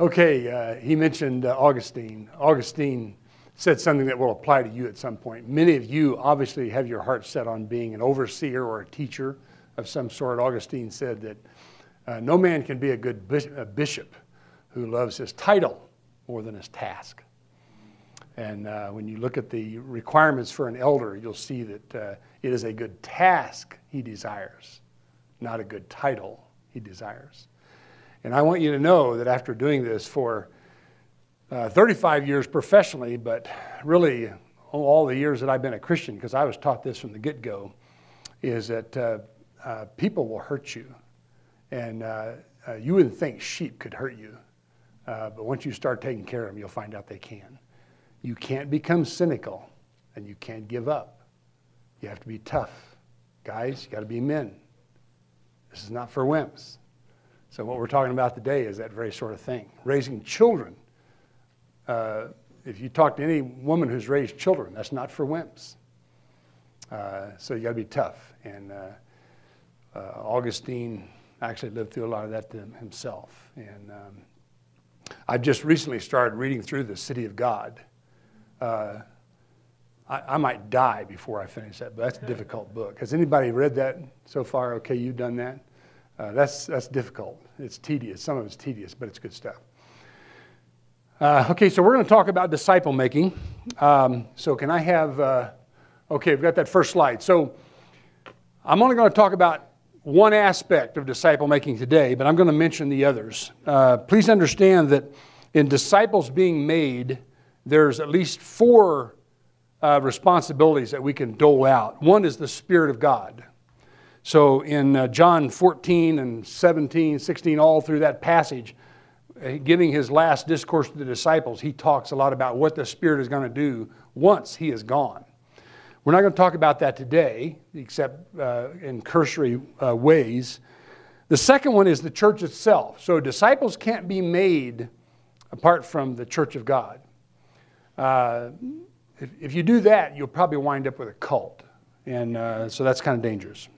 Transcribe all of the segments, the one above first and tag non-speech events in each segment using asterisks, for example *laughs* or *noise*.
Okay, uh, he mentioned uh, Augustine. Augustine said something that will apply to you at some point. Many of you obviously have your heart set on being an overseer or a teacher of some sort. Augustine said that uh, no man can be a good bishop who loves his title more than his task. And uh, when you look at the requirements for an elder, you'll see that uh, it is a good task he desires, not a good title he desires. And I want you to know that after doing this for uh, 35 years professionally, but really all the years that I've been a Christian, because I was taught this from the get go, is that uh, uh, people will hurt you. And uh, uh, you wouldn't think sheep could hurt you. Uh, but once you start taking care of them, you'll find out they can. You can't become cynical and you can't give up. You have to be tough. Guys, you got to be men. This is not for wimps. So, what we're talking about today is that very sort of thing. Raising children. Uh, if you talk to any woman who's raised children, that's not for wimps. Uh, so, you got to be tough. And uh, uh, Augustine actually lived through a lot of that himself. And um, I've just recently started reading through The City of God. Uh, I, I, might die before I finish that, but that's a difficult book. Has anybody read that so far? Okay, you've done that? Uh, that's, that's difficult. It's tedious. Some of it's tedious, but it's good stuff. Uh, okay, so we're going to talk about disciple making. Um, so, can I have, uh, okay, we've got that first slide. So, I'm only going to talk about one aspect of disciple making today, but I'm going to mention the others. Uh, please understand that in disciples being made, there's at least four uh, responsibilities that we can dole out. One is the Spirit of God. So in uh, John 14 and 17, 16, all through that passage, uh, giving his last discourse to the disciples, he talks a lot about what the Spirit is going to do once he is gone. We're not going to talk about that today, except uh, in cursory uh, ways. The second one is the church itself. So disciples can't be made apart from the church of God. Uh, if, if, you do that, you'll probably wind up with a cult. And uh, so that's kind of dangerous.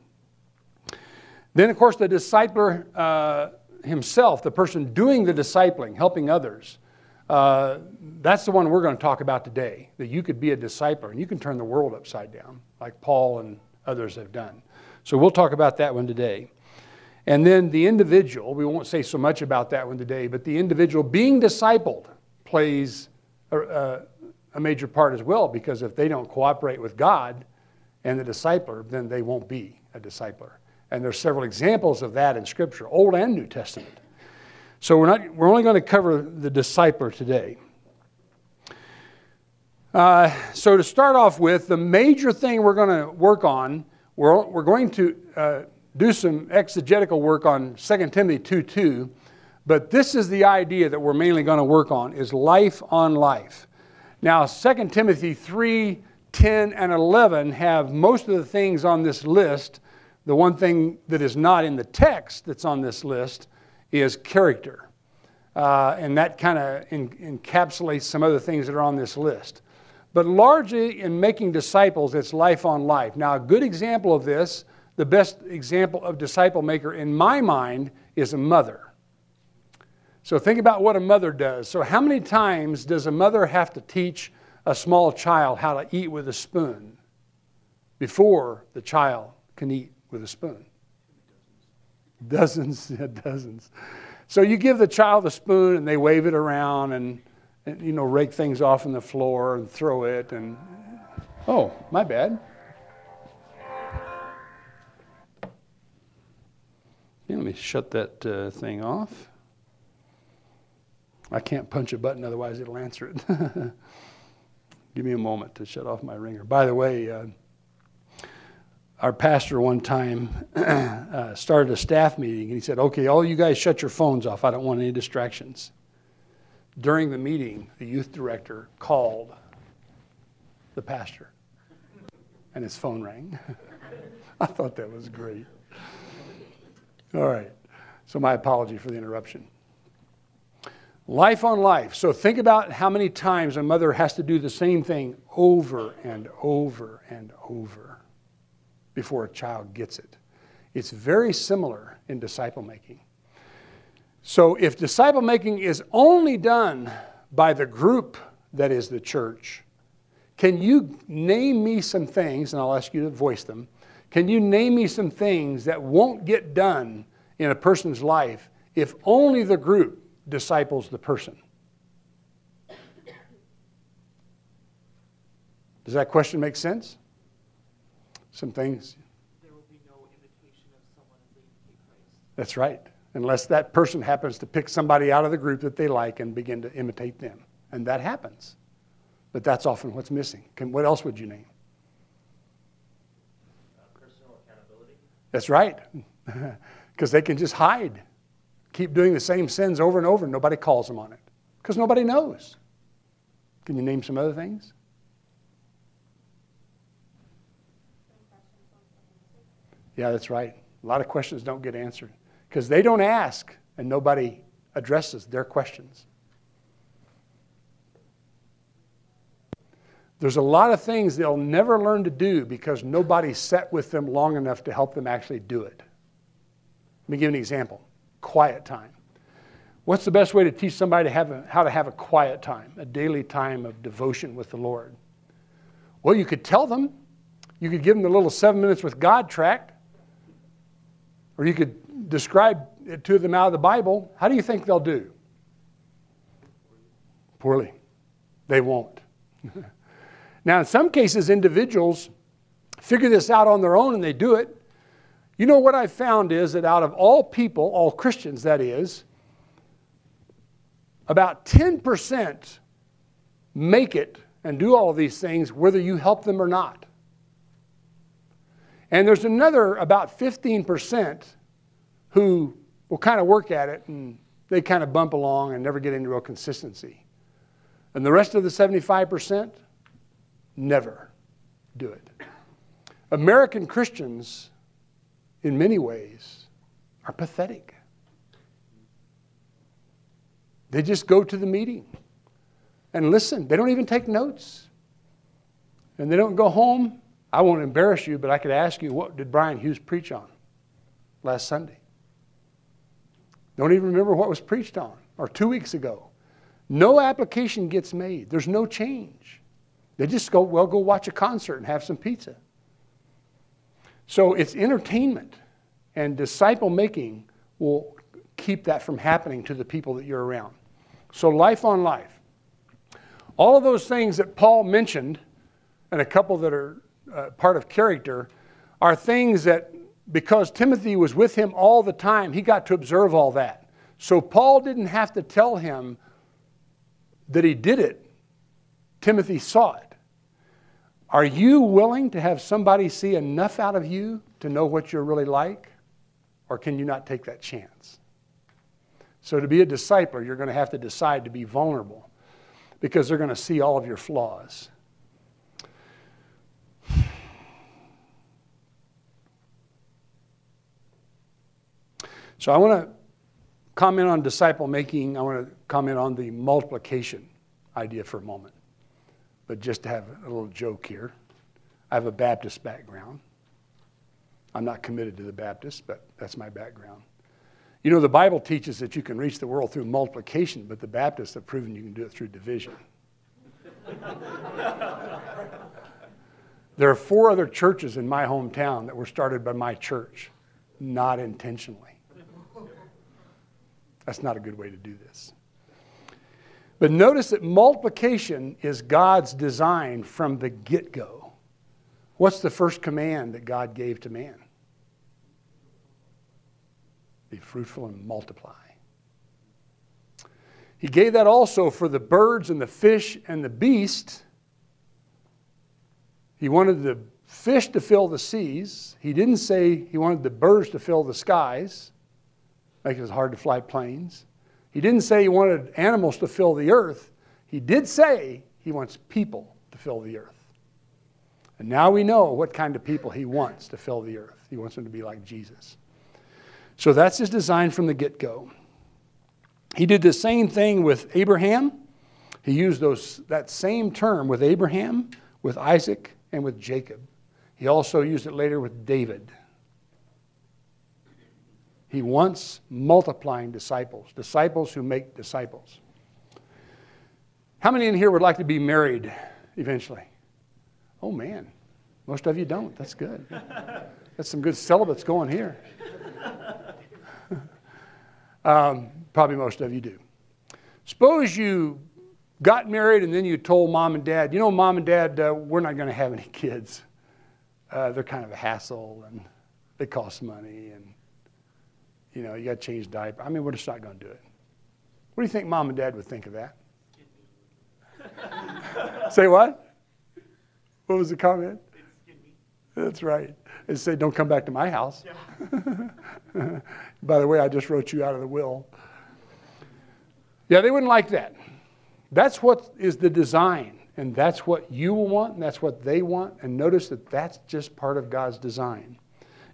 Then, of course, the discipler uh, himself, the person doing the discipling, helping others, uh, that's the one we're going to talk about today. That you could be a discipler and you can turn the world upside down, like Paul and others have done. So we'll talk about that one today. And then the individual, we won't say so much about that one today, but the individual being discipled plays a, a major part as well, because if they don't cooperate with God and the discipler, then they won't be a discipler. And there's several examples of that in Scripture, Old and New Testament. So we're, not, we're only going to cover the discipler today. Uh, so to start off with, the major thing we're going to work on, we're, we're going to uh, do some exegetical work on 2 Timothy 2 2, but this is the idea that we're mainly going to work on is life on life. Now, 2 Timothy 3 10 and 11 have most of the things on this list. The one thing that is not in the text that's on this list is character. Uh, and that kind of encapsulates some other things that are on this list. But largely in making disciples, it's life on life. Now, a good example of this, the best example of disciple maker in my mind, is a mother. So think about what a mother does. So, how many times does a mother have to teach a small child how to eat with a spoon before the child can eat with a spoon? Dozens, *laughs* and dozens. So you give the child a spoon and they wave it around and, and, you know, rake things off on the floor and throw it and, oh, my bad. Yeah, let me shut that uh, thing off. I can't punch a button, otherwise it'll answer it. *laughs* Give me a moment to shut off my ringer. By the way, uh, our pastor one time *clears throat* uh, started a staff meeting and he said, Okay, all you guys shut your phones off. I don't want any distractions. During the meeting, the youth director called the pastor and his phone rang. *laughs* I thought that was great. All right. So, my apology for the interruption. Life on life. So, think about how many times a mother has to do the same thing over and over and over before a child gets it. It's very similar in disciple making. So if disciple making is only done by the group that is the church, can you name me some things, and I'll ask you to voice them. Can you name me some things that won't get done in a person's life if only the group disciples the person? Does that question make sense? Some things. There will be no imitation of someone leading Christ. That's right. Unless that person happens to pick somebody out of the group that they like and begin to imitate them. And that happens. But that's often what's missing. Can, what else would you name? Uh, personal accountability. That's right. *laughs* Because they can just hide, keep doing the same sins over and over, and nobody calls them on it. Because nobody knows. Can you name some other things? Yeah, that's right. A lot of questions don't get answered because they don't ask and nobody addresses their questions. There's a lot of things they'll never learn to do because nobody sat with them long enough to help them actually do it. Let me give you an example quiet time. What's the best way to teach somebody to a, how to have a quiet time, a daily time of devotion with the Lord? Well, you could tell them. You could give them the little seven minutes with God tract, or you could describe it to them out of the Bible. How do you think they'll do? Poorly. They won't. *laughs* Now, in some cases, individuals figure this out on their own and they do it. You know what I've found is that out of all people, all Christians that is, about 10% make it and do all these things whether you help them or not. And there's another about 15% who will kind of work at it and they kind of bump along and never get into real consistency. And the rest of the 75%, Never do it. American Christians, in many ways, are pathetic. They just go to the meeting and listen. They don't even take notes. And they don't go home. I won't embarrass you, but I could ask you, what did Brian Hughes preach on last Sunday? Don't even remember what was preached on, or two weeks ago. No application gets made, there's no change. They just go, well, go watch a concert and have some pizza. So it's entertainment, and disciple making will keep that from happening to the people that you're around. So, life on life. All of those things that Paul mentioned, and a couple that are uh, part of character, are things that because Timothy was with him all the time, he got to observe all that. So, Paul didn't have to tell him that he did it Timothy saw it. Are you willing to have somebody see enough out of you to know what you're really like? Or can you not take that chance? So, to be a discipler, you're going to have to decide to be vulnerable because they're going to see all of your flaws. So, I want to comment on disciple making. I want to comment on the multiplication idea for a moment but just to have a little joke here, I have a Baptist background. I'm not committed to the Baptist, but that's my background. You know, the Bible teaches that you can reach the world through multiplication, but the Baptists have proven you can do it through division. there are four other churches in my hometown that were started by my church, not intentionally. That's not a good way to do this. But notice that multiplication is God's design from the get go. What's the first command that God gave to man? Be fruitful and multiply. He gave that also for the birds and the fish and the beast. He wanted the fish to fill the seas. He didn't say he wanted the birds to fill the skies, make it hard to fly planes. He didn't say he wanted animals to fill the earth. He did say he wants people to fill the earth. And now we know what kind of people he wants to fill the earth. He wants them to be like Jesus. So that's his design from the get go. He did the same thing with Abraham. He used those, that same term with Abraham, with Isaac, and with Jacob. He also used it later with David. He wants multiplying disciples, disciples who make disciples. How many in here would like to be married eventually? Oh, man. Most of you don't. That's good. *laughs* That's some good celibates going here. *laughs* um, probably most of you do. Suppose you got married and then you told mom and dad, you know, mom and dad, uh, we're not going to have any kids. Uh, they're kind of a hassle and they cost money and, you know, you got to change diaper. I mean, we're just not going to do it. What do you think mom and dad would think of that? Say what? What was the comment? That's right. They say, don't come back to my house. Yeah. *laughs* By the way, I just wrote you out of the will. Yeah, they wouldn't like that. That's what is the design. And that's what you want, and that's what they want. And notice that that's just part of God's design.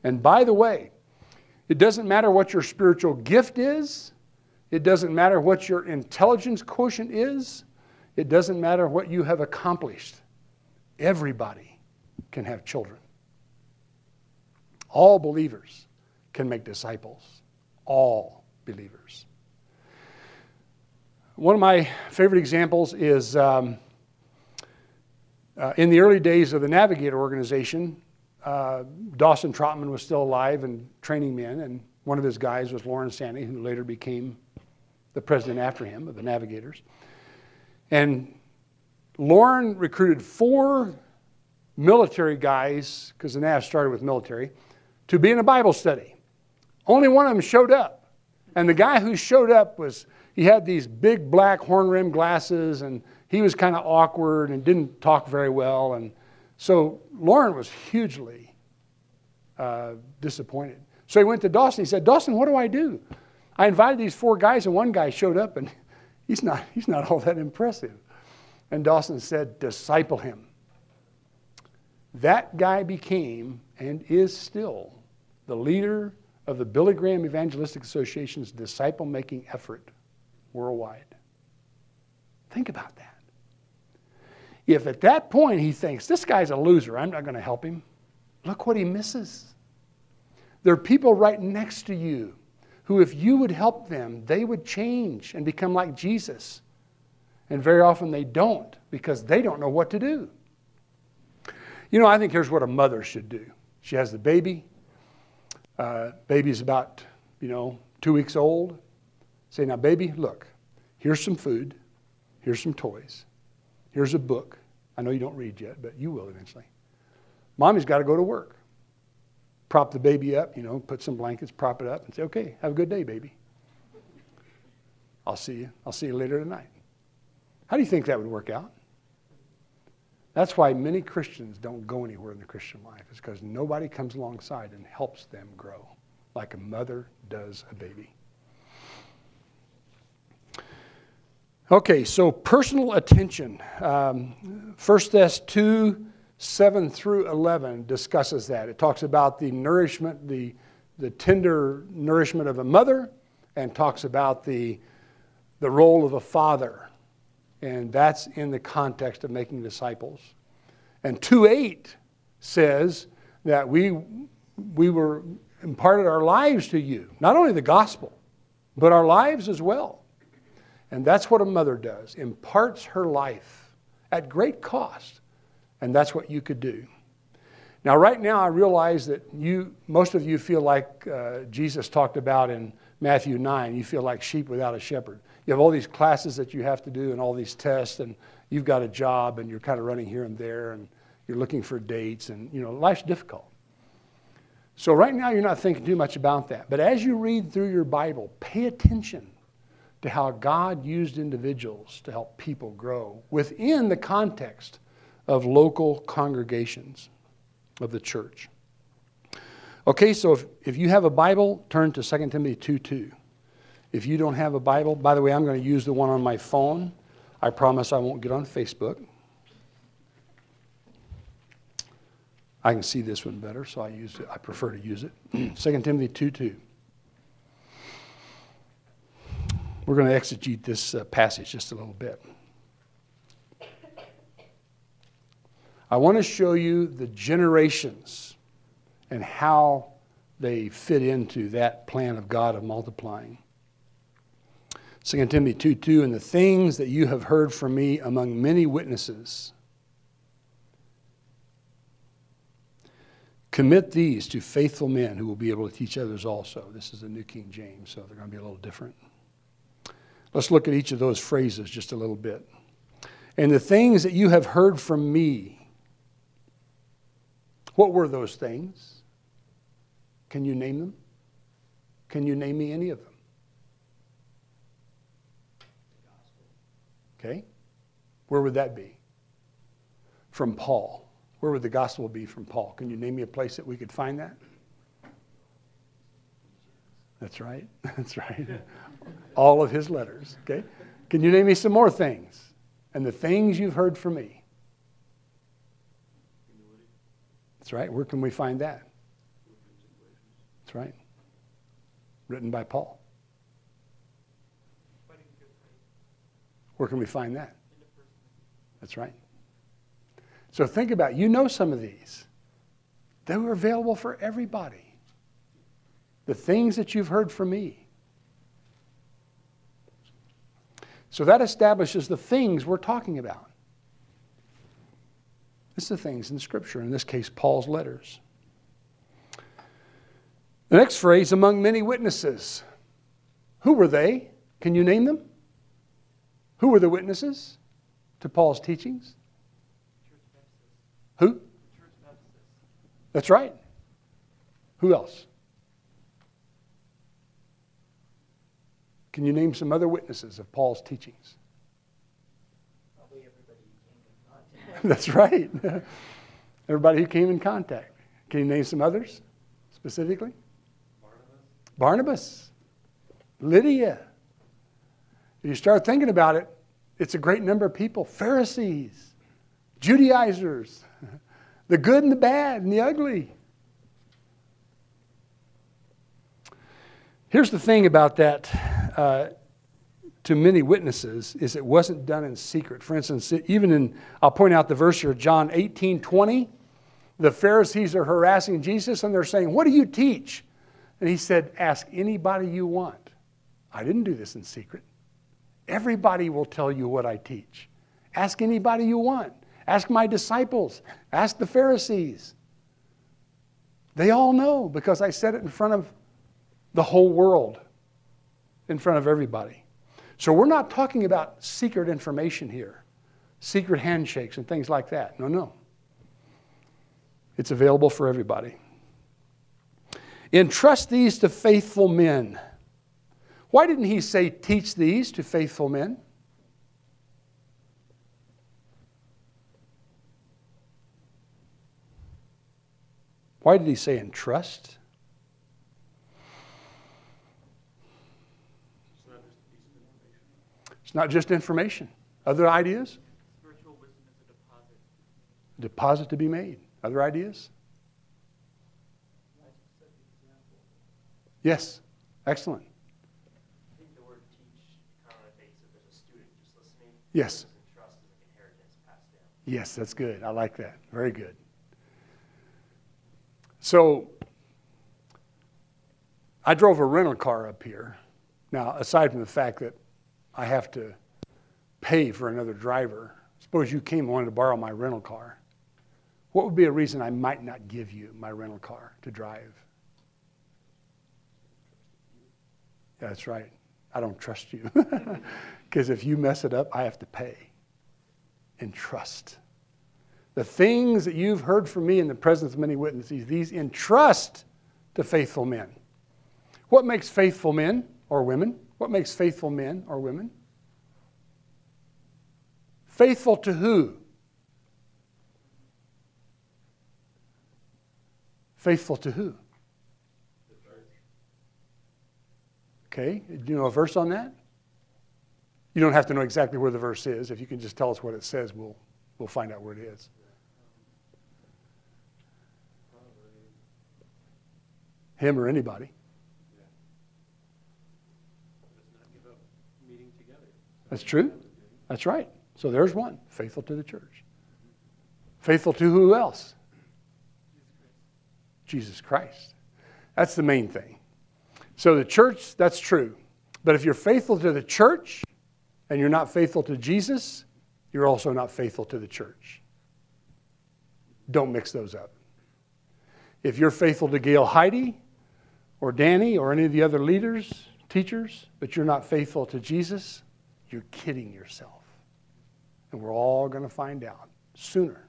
And by the way, it doesn't matter what your spiritual gift is, it doesn't matter what your intelligence quotient is, it doesn't matter what you have accomplished. Everybody can have children. All believers can make disciples. All believers. One of my favorite examples is um, uh, in the early days of the Navigator organization, uh, Dawson Trotman was still alive and training men, and one of his guys was Lorne Sanny, who later became the president after him of the Navigators. And Lorne recruited four military guys, because the Nav started with military, to be in a Bible study. Only one of them showed up. And the guy who showed up was, he had these big black horn rimmed glasses, and he was kind of awkward and didn't talk very well. And so Lorne was hugely uh, disappointed. So he went to Dawson. He said, Dawson, what do I do? I invited these four guys, and one guy showed up, and *laughs* he's not, he's not all that impressive. And Dawson said, Disciple him. That guy became and is still the leader of the Billy Graham Evangelistic Association's disciple making effort worldwide. Think about that. If at that point he thinks, this guy's a loser, I'm not going to help him, look what he misses. There are people right next to you who, if you would help them, they would change and become like Jesus. And very often they don't because they don't know what to do. You know, I think here's what a mother should do. She has the baby. Uh, baby's about, you know, two weeks old. Say, now, baby, look, here's some food. Here's some toys. Here's a book. I know you don't read yet, but you will eventually. Mommy's got to go to work. Prop the baby up, you know, put some blankets, prop it up, and say, okay, have a good day, baby. I'll see you. I'll see you later tonight. How do you think that would work out? That's why many Christians don't go anywhere in the Christian life, is because nobody comes alongside and helps them grow like a mother does a baby. Okay, so personal attention. Um, 1 Thess 2 7 through 11 discusses that. It talks about the nourishment, the, the tender nourishment of a mother, and talks about the, the role of a father and that's in the context of making disciples. And 2:8 says that we we were imparted our lives to you, not only the gospel, but our lives as well. And that's what a mother does, imparts her life at great cost. And that's what you could do. Now, right now, I realize that you, most of you feel like uh, Jesus talked about in Matthew 9. You feel like sheep without a shepherd you have all these classes that you have to do and all these tests, and you've got a job and you're kind of running here and there, and you're looking for dates, and you know, life's difficult. So, right now, you're not thinking too much about that. But as you read through your Bible, pay attention to how God used individuals to help people grow within the context of local congregations of the church. Okay, so if, if you have a Bible, turn to 2 Timothy 2 2. If you don't have a Bible, by the way, I'm going to use the one on my phone. I promise I won't get on Facebook. I can see this one better, so I use it. I prefer to use it. *clears throat* 2 Timothy 2 2. We're going to exegete this uh, passage just a little bit. I want to show you the generations and how they fit into that plan of God of multiplying. 2 Timothy 2 2, and the things that you have heard from me among many witnesses, commit these to faithful men who will be able to teach others also. This is the New King James, so they're going to be a little different. Let's look at each of those phrases just a little bit. And the things that you have heard from me, what were those things? Can you name them? Can you name me any of them? Okay? Where would that be? From Paul. Where would the gospel be from Paul? Can you name me a place that we could find that? That's right. *laughs* That's right. All of his letters. Okay? Can you name me some more things? And the things you've heard from me. That's right. Where can we find that? That's right. Written by Paul. Where can we find that? That's right. So think about. You know some of these. They were available for everybody. The things that you've heard from me. So that establishes the things we're talking about. It's the things in Scripture, in this case, Paul's letters. The next phrase, among many witnesses. Who were they? Can you name them? Who were the witnesses to Paul's teachings? Who? That's right. Who else? Can you name some other witnesses of Paul's teachings? Probably everybody who came in contact. *laughs* That's right. *laughs* Everybody who came in contact. Can you name some others specifically? Barnabas. Barnabas. Lydia. If you start thinking about it, it's a great number of people Pharisees, Judaizers, *laughs* the good and the bad and the ugly. Here's the thing about that uh, to many witnesses is it wasn't done in secret. For instance, even in, I'll point out the verse here, John 18, 20. The Pharisees are harassing Jesus and they're saying, What do you teach? And he said, Ask anybody you want. I didn't do this in secret. Everybody will tell you what I teach. Ask anybody you want. Ask my disciples. Ask the Pharisees. They all know because I said it in front of the whole world, in front of everybody. So we're not talking about secret information here, secret handshakes and things like that. No, no. It's available for everybody. Entrust these to faithful men. Why didn't he say, teach these to faithful men? Why did he say entrust? It's not just information. Other ideas? Spiritual wisdom is a deposit. Deposit to be made. Other ideas? Yes. Excellent. I think the word teach kind of makes it there's a student just listening. Yes. Trust is like inheritance passed down. Yes, that's good. I like that. Very good. So, I drove a rental car up here. Now, aside from the fact that I have to pay for another driver, suppose you came and wanted to borrow my rental car. What would be a reason I might not give you my rental car to drive? Yeah, that's right. I don't trust you. *laughs* Because if you mess it up, I have to pay and trust. The things that you've heard from me in the presence of many witnesses, these entrust to faithful men. What makes faithful men or women? What makes faithful men or women? Faithful to who? Faithful to who? Okay, do you know a verse on that? You don't have to know exactly where the verse is. If you can just tell us what it says, we'll, we'll find out where it is. Him or anybody. That's true. That's right. So there's one. Faithful to the church. Faithful to who else? Jesus Christ. That's the main thing. So the church, that's true. But if you're faithful to the church and you're not faithful to Jesus, you're also not faithful to the church. Don't mix those up. If you're faithful to Gail Heidi or Danny or any of the other leaders, teachers, but you're not faithful to Jesus, you're kidding yourself. And we're all going to find out sooner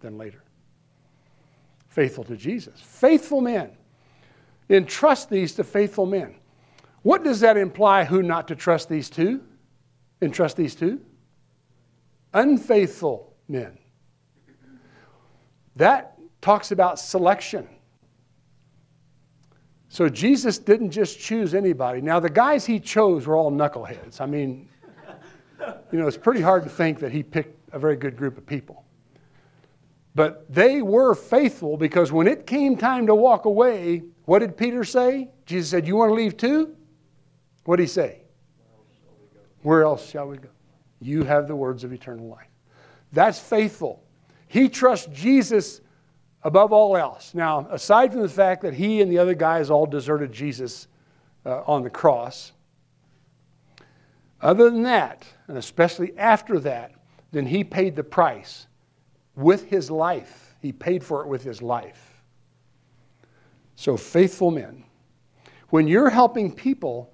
than later. Faithful to Jesus. Faithful men. Entrust these to faithful men. What does that imply who not to trust these to? Entrust these to? Unfaithful men. That talks about selection. So Jesus didn't just choose anybody. Now, the guys he chose were all knuckleheads. I mean, you know, it's pretty hard to think that he picked a very good group of people. But they were faithful because when it came time to walk away, what did Peter say? Jesus said, You want to leave too? What did he say? Where else shall we go? You have the words of eternal life. That's faithful. He trusts Jesus above all else. Now, aside from the fact that he and the other guys all deserted Jesus uh, on the cross, other than that, and especially after that, then he paid the price with his life. He paid for it with his life. So, faithful men. When you're helping people,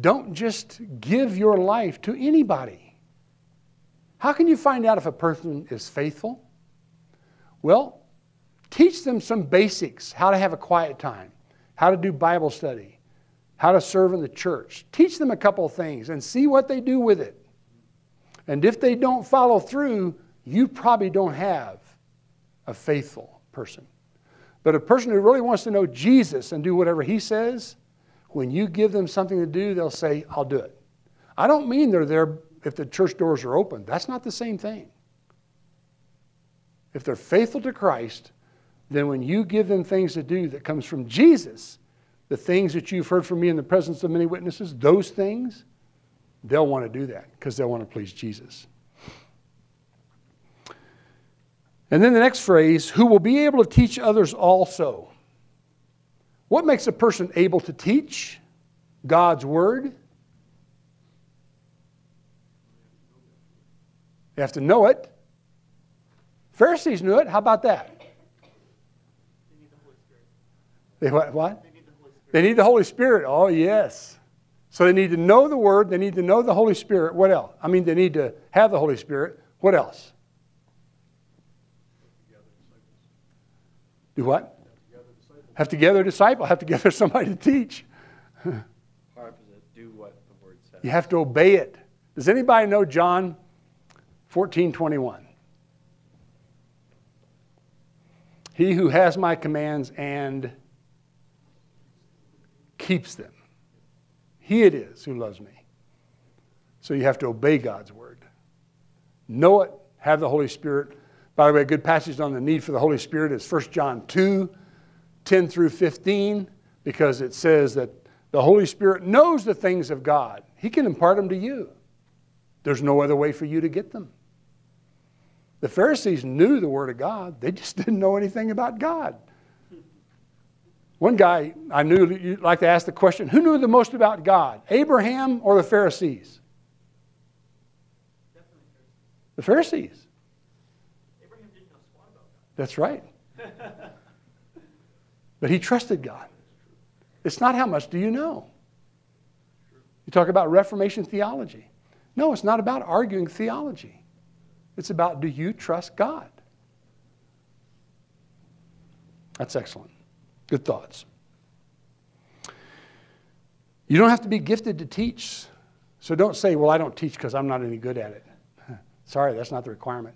don't just give your life to anybody. How can you find out if a person is faithful? Well, teach them some basics how to have a quiet time, how to do Bible study, how to serve in the church. Teach them a couple of things and see what they do with it. And if they don't follow through, you probably don't have a faithful person. But a person who really wants to know Jesus and do whatever he says, when you give them something to do, they'll say, I'll do it. I don't mean they're there if the church doors are open. That's not the same thing. If they're faithful to Christ, then when you give them things to do that comes from Jesus, the things that you've heard from me in the presence of many witnesses, those things, they'll want to do that because they'll want to please Jesus. And then the next phrase, who will be able to teach others also. What makes a person able to teach? God's Word. They have to know it. Pharisees knew it. How about that? They what? what? They need the Holy Spirit. Oh, yes. So they need to know the Word. They need to know the Holy Spirit. What else? I mean, they need to have the Holy Spirit. What else? Do what? Have to gather a disciple. Have to gather *laughs* somebody to teach. Do what the word says. You have to obey it. Does anybody know John 14 21? He who has my commands and keeps them, he it is who loves me. So you have to obey God's word. Know it, have the Holy Spirit. By the way, a good passage on the need for the Holy Spirit is 1 John 2 10 through 15, because it says that the Holy Spirit knows the things of God. He can impart them to you. There's no other way for you to get them. The Pharisees knew the Word of God, they just *laughs* didn't know anything about God. One guy I knew, you'd like to ask the question who knew the most about God, Abraham or the Pharisees? The Pharisees. Abraham didn't know squat about God. That's right. *laughs* But he trusted God. It's not how much do you know. You talk about Reformation theology. No, it's not about arguing theology. It's about do you trust God? That's excellent. Good thoughts. You don't have to be gifted to teach. So don't say, well, I don't teach because I'm not any good at it. *laughs* Sorry, that's not the requirement.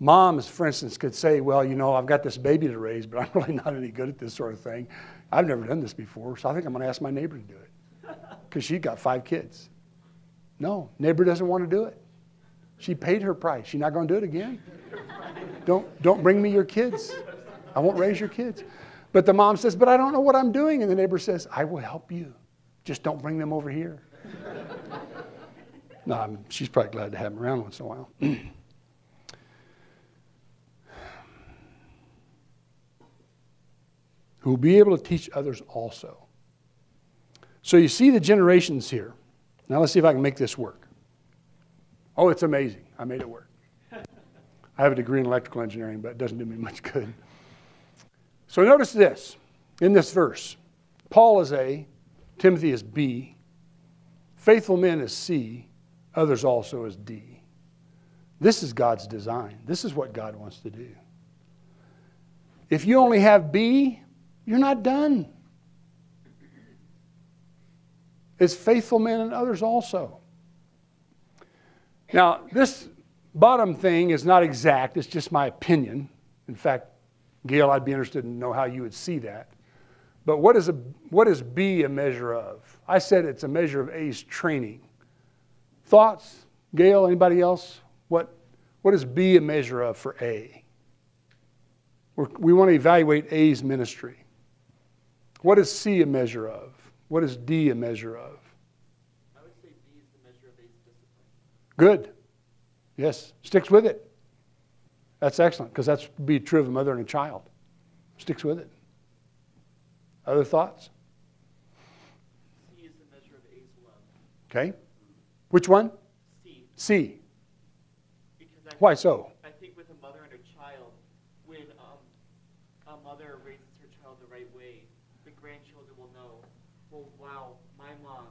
Moms, for instance, could say, well, you know, I've got this baby to raise, but I'm *laughs* really not any good at this sort of thing. I've never done this before, so I think I'm going to ask my neighbor to do it *laughs* because she's got five kids. No, neighbor doesn't want to do it. She paid her price. She's not going to do it again. Don't, don't bring me your kids. I won't raise your kids. But the mom says, but I don't know what I'm doing. And the neighbor says, I will help you. Just don't bring them over here. *laughs* no, I'm, she's probably glad to have them around once in a while. *clears throat* who will be able to teach others also. So you see the generations here. Now let's see if I can make this work. Oh, it's amazing. I made it work. *laughs* I have a degree in electrical engineering, but it doesn't do me much good. So notice this in this verse Paul is A, Timothy is B, faithful men is C, others also is D. This is God's design. This is what God wants to do. If you only have B, you're not done. It's faithful men and others also. Now, this bottom thing is not exact, it's just my opinion. In fact, Gail, I'd be interested in know how you would see that. But what is, a, what is B a measure of? I said it's a measure of A's training. Thoughts? Gail, anybody else? What, what is B a measure of for A? We're, we want to evaluate A's ministry. What is C a measure of? What is D a measure of? I would say B is the measure of A's discipline. Good. Yes, sticks with it. That's excellent because that's be true of a mother and a child. Sticks with it. Other thoughts? C is the measure of A's love. Okay. Which one? C, C. because Why so? I think with a mother and a child, when um, a mother raises her child the right way, the grandchildren will know, well, wow, my mom,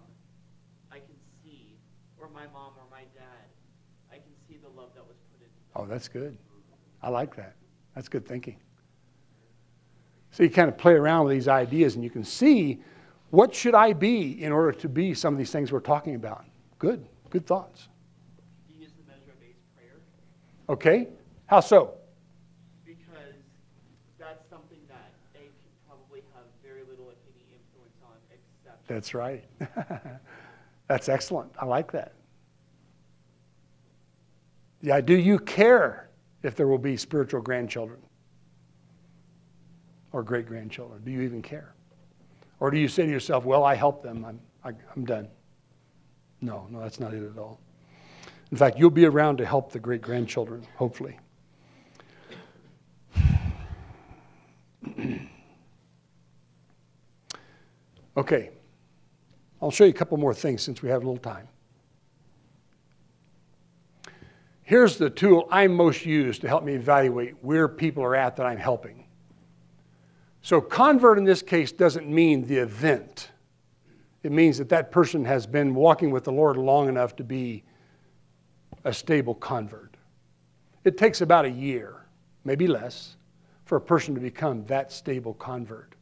I can see, or my mom or my dad, I can see the love that was put into them. Oh, that's good. I like that. That's good thinking. So you kind of play around with these ideas and you can see what should I be in order to be some of these things we're talking about. Good. Good thoughts. D is the measure of A's prayer, Okay. How so? because that's something that A can probably have very little, if any, influence on, except That's right. *laughs* That's excellent. I like that. Yeah, do you care if there will be spiritual grandchildren or great grandchildren? Do you even care? Or do you say to yourself, well, I help them, I'm, I, I'm done? No, no, that's not it at all. In fact, you'll be around to help the great grandchildren, hopefully. *clears throat* Okay, I'll show you a couple more things since we have a little time. Here's the tool I most use to help me evaluate where people are at that I'm helping. So, convert in this case doesn't mean the event. It means that that person has been walking with the Lord long enough to be a stable convert. It takes about a year, maybe less, for a person to become that stable convert.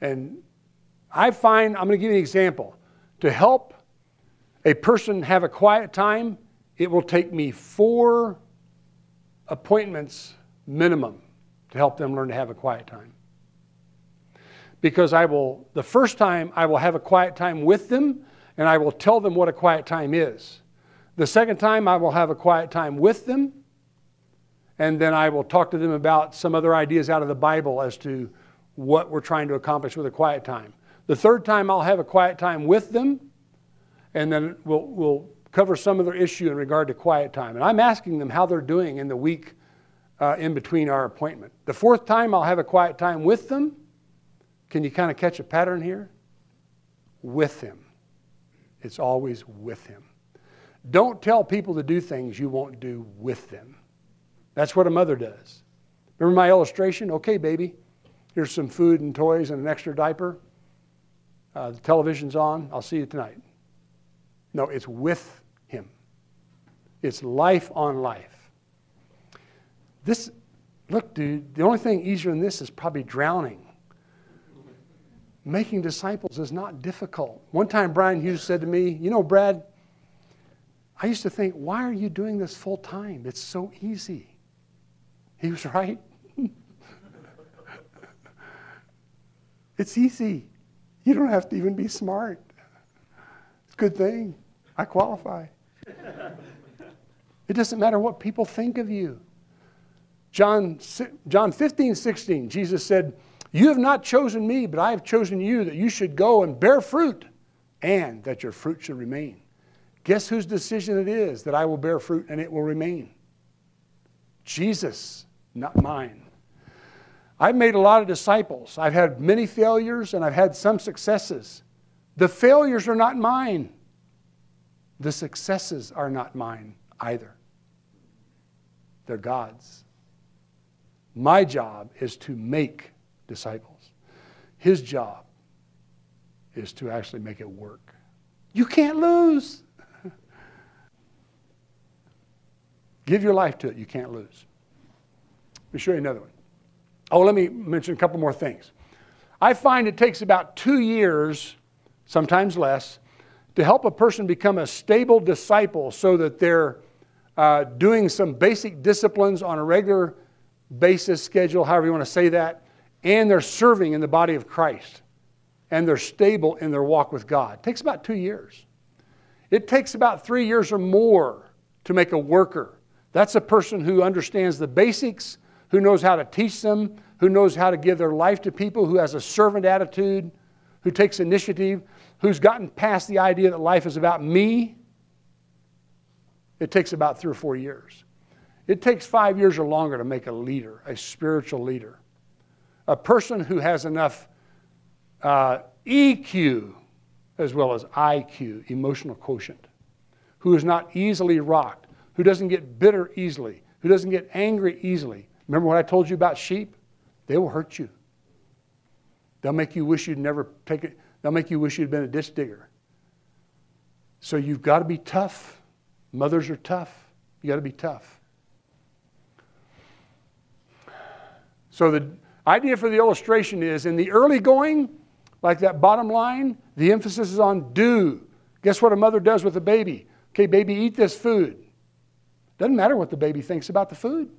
And I find, I'm going to give you an example. To help a person have a quiet time, it will take me four appointments minimum to help them learn to have a quiet time. Because I will, the first time, I will have a quiet time with them and I will tell them what a quiet time is. The second time, I will have a quiet time with them and then I will talk to them about some other ideas out of the Bible as to what we're trying to accomplish with a quiet time. The third time, I'll have a quiet time with them, and then we'll, we'll cover some other issue in regard to quiet time. And I'm asking them how they're doing in the week uh, in between our appointment. The fourth time, I'll have a quiet time with them. Can you kind of catch a pattern here? With him. It's always with him. Don't tell people to do things you won't do with them. That's what a mother does. Remember my illustration? Okay, baby, here's some food and toys and an extra diaper. Uh, the television's on. I'll see you tonight. No, it's with. It's life on life. This, look, dude, the only thing easier than this is probably drowning. Making disciples is not difficult. One time, Brian Hughes said to me, You know, Brad, I used to think, why are you doing this full time? It's so easy. He was right. *laughs* it's easy. You don't have to even be smart. It's a good thing. I qualify. *laughs* it doesn't matter what people think of you. John, John 15, 16, Jesus said, You have not chosen me, but I have chosen you that you should go and bear fruit and that your fruit should remain. Guess whose decision it is that I will bear fruit and it will remain? Jesus, not mine. I've made a lot of disciples. I've had many failures and I've had some successes. The failures are not mine. The successes are not mine either. They're God's. My job is to make disciples. His job is to actually make it work. You can't lose. *laughs* Give your life to it. You can't lose. Let me show you another one. Oh, let me mention a couple more things. I find it takes about two years, sometimes less, to help a person become a stable disciple so that they're uh, doing some basic disciplines on a regular basis schedule, however you want to say that, and they're serving in the body of Christ and they're stable in their walk with God. It takes about two years. It takes about three years or more to make a worker. That's a person who understands the basics, who knows how to teach them, who knows how to give their life to people, who has a servant attitude, who takes initiative, who's gotten past the idea that life is about me. It takes about three or four years. It takes five years or longer to make a leader, a spiritual leader. A person who has enough uh, EQ as well as IQ, emotional quotient, who is not easily rocked, who doesn't get bitter easily, who doesn't get angry easily. Remember what I told you about sheep? They will hurt you. They'll make you wish you'd never taken, they'll make you wish you'd been a ditch digger. So you've got to be tough. Mothers are tough. You got to be tough. So the idea for the illustration is in the early going, like that bottom line, the emphasis is on do. Guess what a mother does with a baby? Okay, baby, eat this food. Doesn't matter what the baby thinks about the food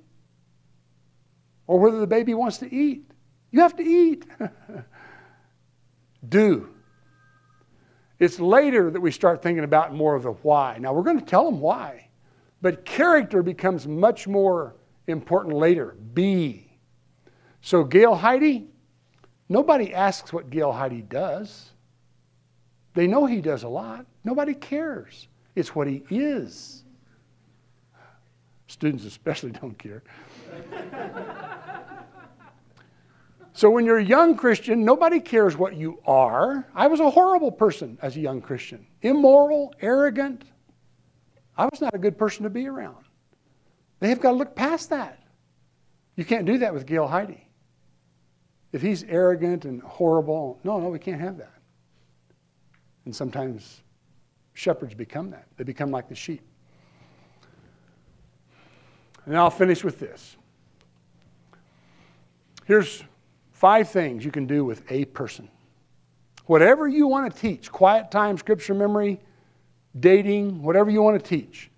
or whether the baby wants to eat. You have to eat. *laughs* do. It's later that we start thinking about more of the why. Now, we're going to tell them why, but character becomes much more important later. Be. So, Gail Heidi, Nobody asks what Gail Heidi does. They know he does a lot. Nobody cares. It's what he is. Students especially *laughs* don't care. So when you're a young Christian, nobody cares what you are. I was a horrible person as a young Christian, immoral, arrogant. I was not a good person to be around. They have got to look past that. You can't do that with Gail Heidi. If he's arrogant and horrible, no, no, we can't have that. And sometimes shepherds become that. They become like the sheep. And I'll finish with this. Here's five things you can do with a person. Whatever you want to teach, quiet time, scripture memory, dating, whatever you want to teach,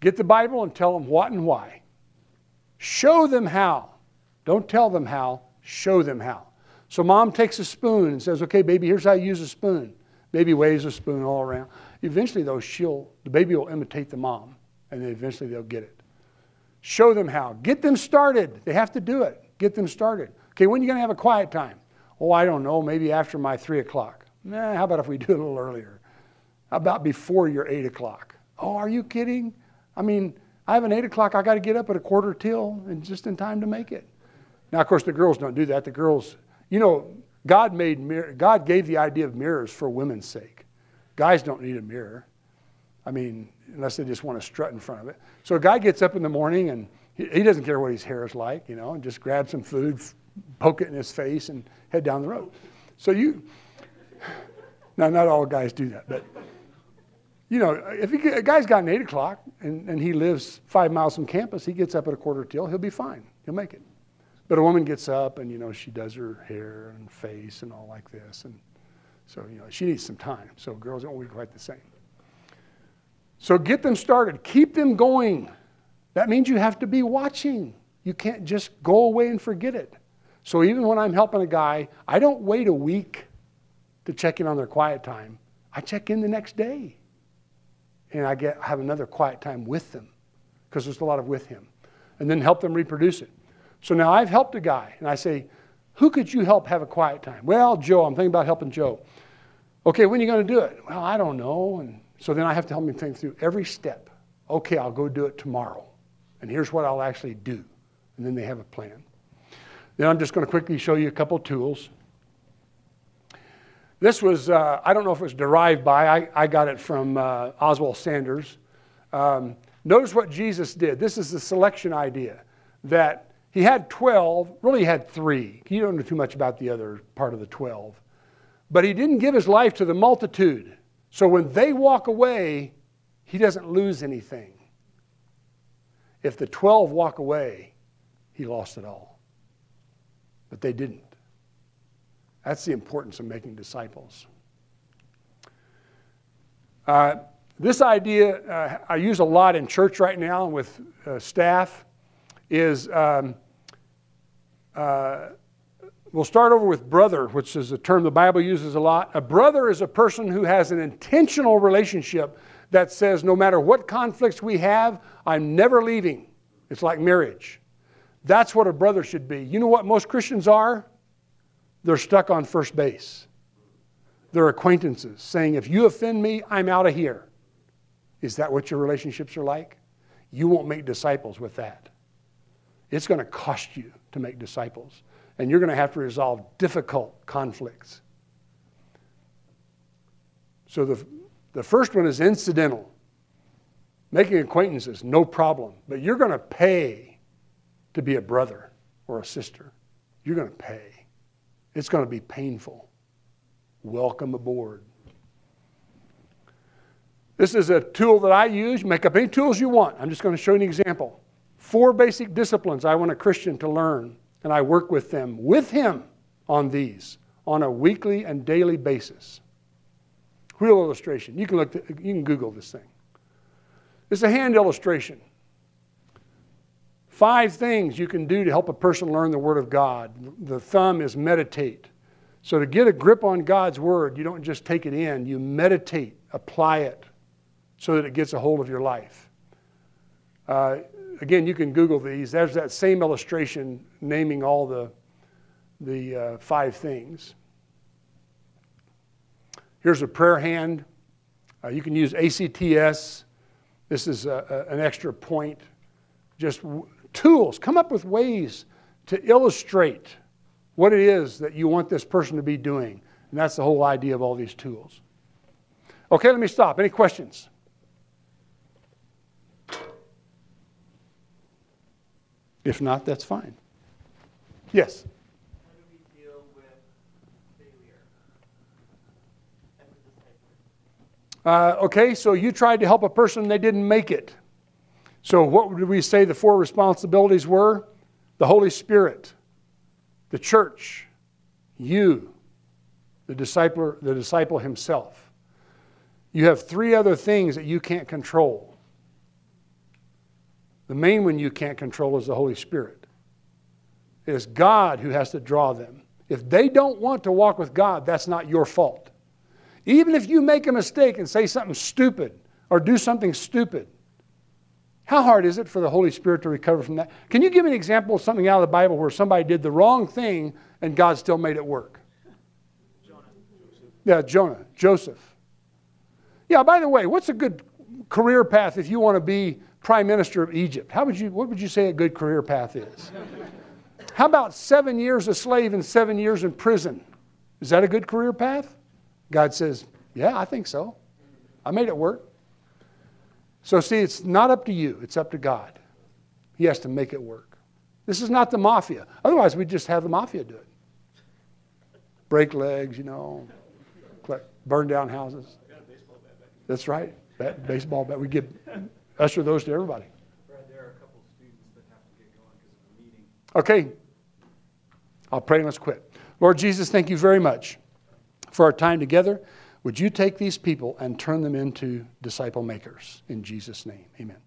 get the Bible and tell them what and why. Show them how. Don't tell them how, Show them how. So mom takes a spoon and says, okay, baby, here's how you use a spoon. Baby waves a spoon all around. Eventually, though, she'll, the baby will imitate the mom, and then eventually they'll get it. Show them how. Get them started. They have to do it. Get them started. Okay, when are you going to have a quiet time? Oh, I don't know. Maybe after my 3 o'clock. Nah, how about if we do it a little earlier? How about before your 8 o'clock? Oh, are you kidding? I mean, I have an 8 o'clock. I got to get up at a quarter till and just in time to make it. Now, of course, the girls don't do that. The girls, you know, God made mirror, God gave the idea of mirrors for women's sake. Guys don't need a mirror. I mean, unless they just want to strut in front of it. So a guy gets up in the morning and he, he doesn't care what his hair is like, you know, and just grabs some food, poke it in his face, and head down the road. So you, now not all guys do that, but you know, if he, a guy's got an eight o'clock and, and he lives five miles from campus, he gets up at a quarter till, he'll be fine. He'll make it. But a woman gets up and, you know, she does her hair and face and all like this. And so, you know, she needs some time. So girls don't always quite the same. So get them started. Keep them going. That means you have to be watching. You can't just go away and forget it. So even when I'm helping a guy, I don't wait a week to check in on their quiet time. I check in the next day. And I get have another quiet time with them because there's a lot of with him. And then help them reproduce it. So now I've helped a guy, and I say, Who could you help have a quiet time? Well, Joe, I'm thinking about helping Joe. Okay, when are you going to do it? Well, I don't know. And so then I have to help him think through every step. Okay, I'll go do it tomorrow. And here's what I'll actually do. And then they have a plan. Then I'm just going to quickly show you a couple tools. This was, uh, I don't know if it was derived by, I, I got it from uh, Oswald Sanders. Um, notice what Jesus did. This is the selection idea that he had 12, really had three. You don't know too much about the other part of the 12. But he didn't give his life to the multitude. So when they walk away, he doesn't lose anything. If the 12 walk away, he lost it all. But they didn't. That's the importance of making disciples. Uh, this idea uh, I use a lot in church right now with uh, staff is um, uh, we'll start over with brother, which is a term the Bible uses a lot. A brother is a person who has an intentional relationship that says, no matter what conflicts we have, I'm never leaving. It's like marriage. That's what a brother should be. You know what most Christians are? They're stuck on first base. They're acquaintances saying, if you offend me, I'm out of here. Is that what your relationships are like? You won't make disciples with that. It's going to cost you to make disciples, and you're going to have to resolve difficult conflicts. So the, the first one is incidental. Making acquaintances, no problem. But you're going to pay to be a brother or a sister. You're going to pay. It's going to be painful. Welcome aboard. This is a tool that I use. Make up any tools you want. I'm just going to show you an example. Four basic disciplines I want a Christian to learn, and I work with them, with him, on these on a weekly and daily basis. Wheel illustration. You can look. you can Google this thing. It's a hand illustration. Five things you can do to help a person learn the Word of God. The thumb is meditate. So, to get a grip on God's Word, you don't just take it in, you meditate, apply it so that it gets a hold of your life. Uh, again, you can Google these. There's that same illustration naming all the, the uh, five things. Here's a prayer hand. Uh, you can use ACTS. This is a, a, an extra point. Just tools. Come up with ways to illustrate what it is that you want this person to be doing. And that's the whole idea of all these tools. Okay, let me stop. Any questions? If not, that's fine. Yes? How do we deal with failure Uh, okay, so you tried to help a person, they didn't make it. So, what did we say the four responsibilities were? The Holy Spirit, the church, you, the disciple, the disciple himself. You have three other things that you can't control. The main one you can't control is the Holy Spirit. It is God who has to draw them. If they don't want to walk with God, that's not your fault. Even if you make a mistake and say something stupid or do something stupid, how hard is it for the Holy Spirit to recover from that? Can you give me an example of something out of the Bible where somebody did the wrong thing and God still made it work? Jonah. Yeah, Jonah, Joseph. Yeah, by the way, what's a good career path if you want to be prime minister of Egypt? How would you, what would you say a good career path is? How about seven years a slave and seven years in prison? Is that a good career path? God says, Yeah, I think so. I made it work. So, see, it's not up to you, it's up to God. He has to make it work. This is not the mafia. Otherwise, we'd just have the mafia do it. Break legs, you know, burn down houses. That's right. Bat, baseball bat. We give usher those to everybody. Brad, there are a couple of students that have to get going because of the meeting. Okay. I'll pray and let's quit. Lord Jesus, thank you very much for our time together. Would you take these people and turn them into disciple makers? In Jesus' name, amen.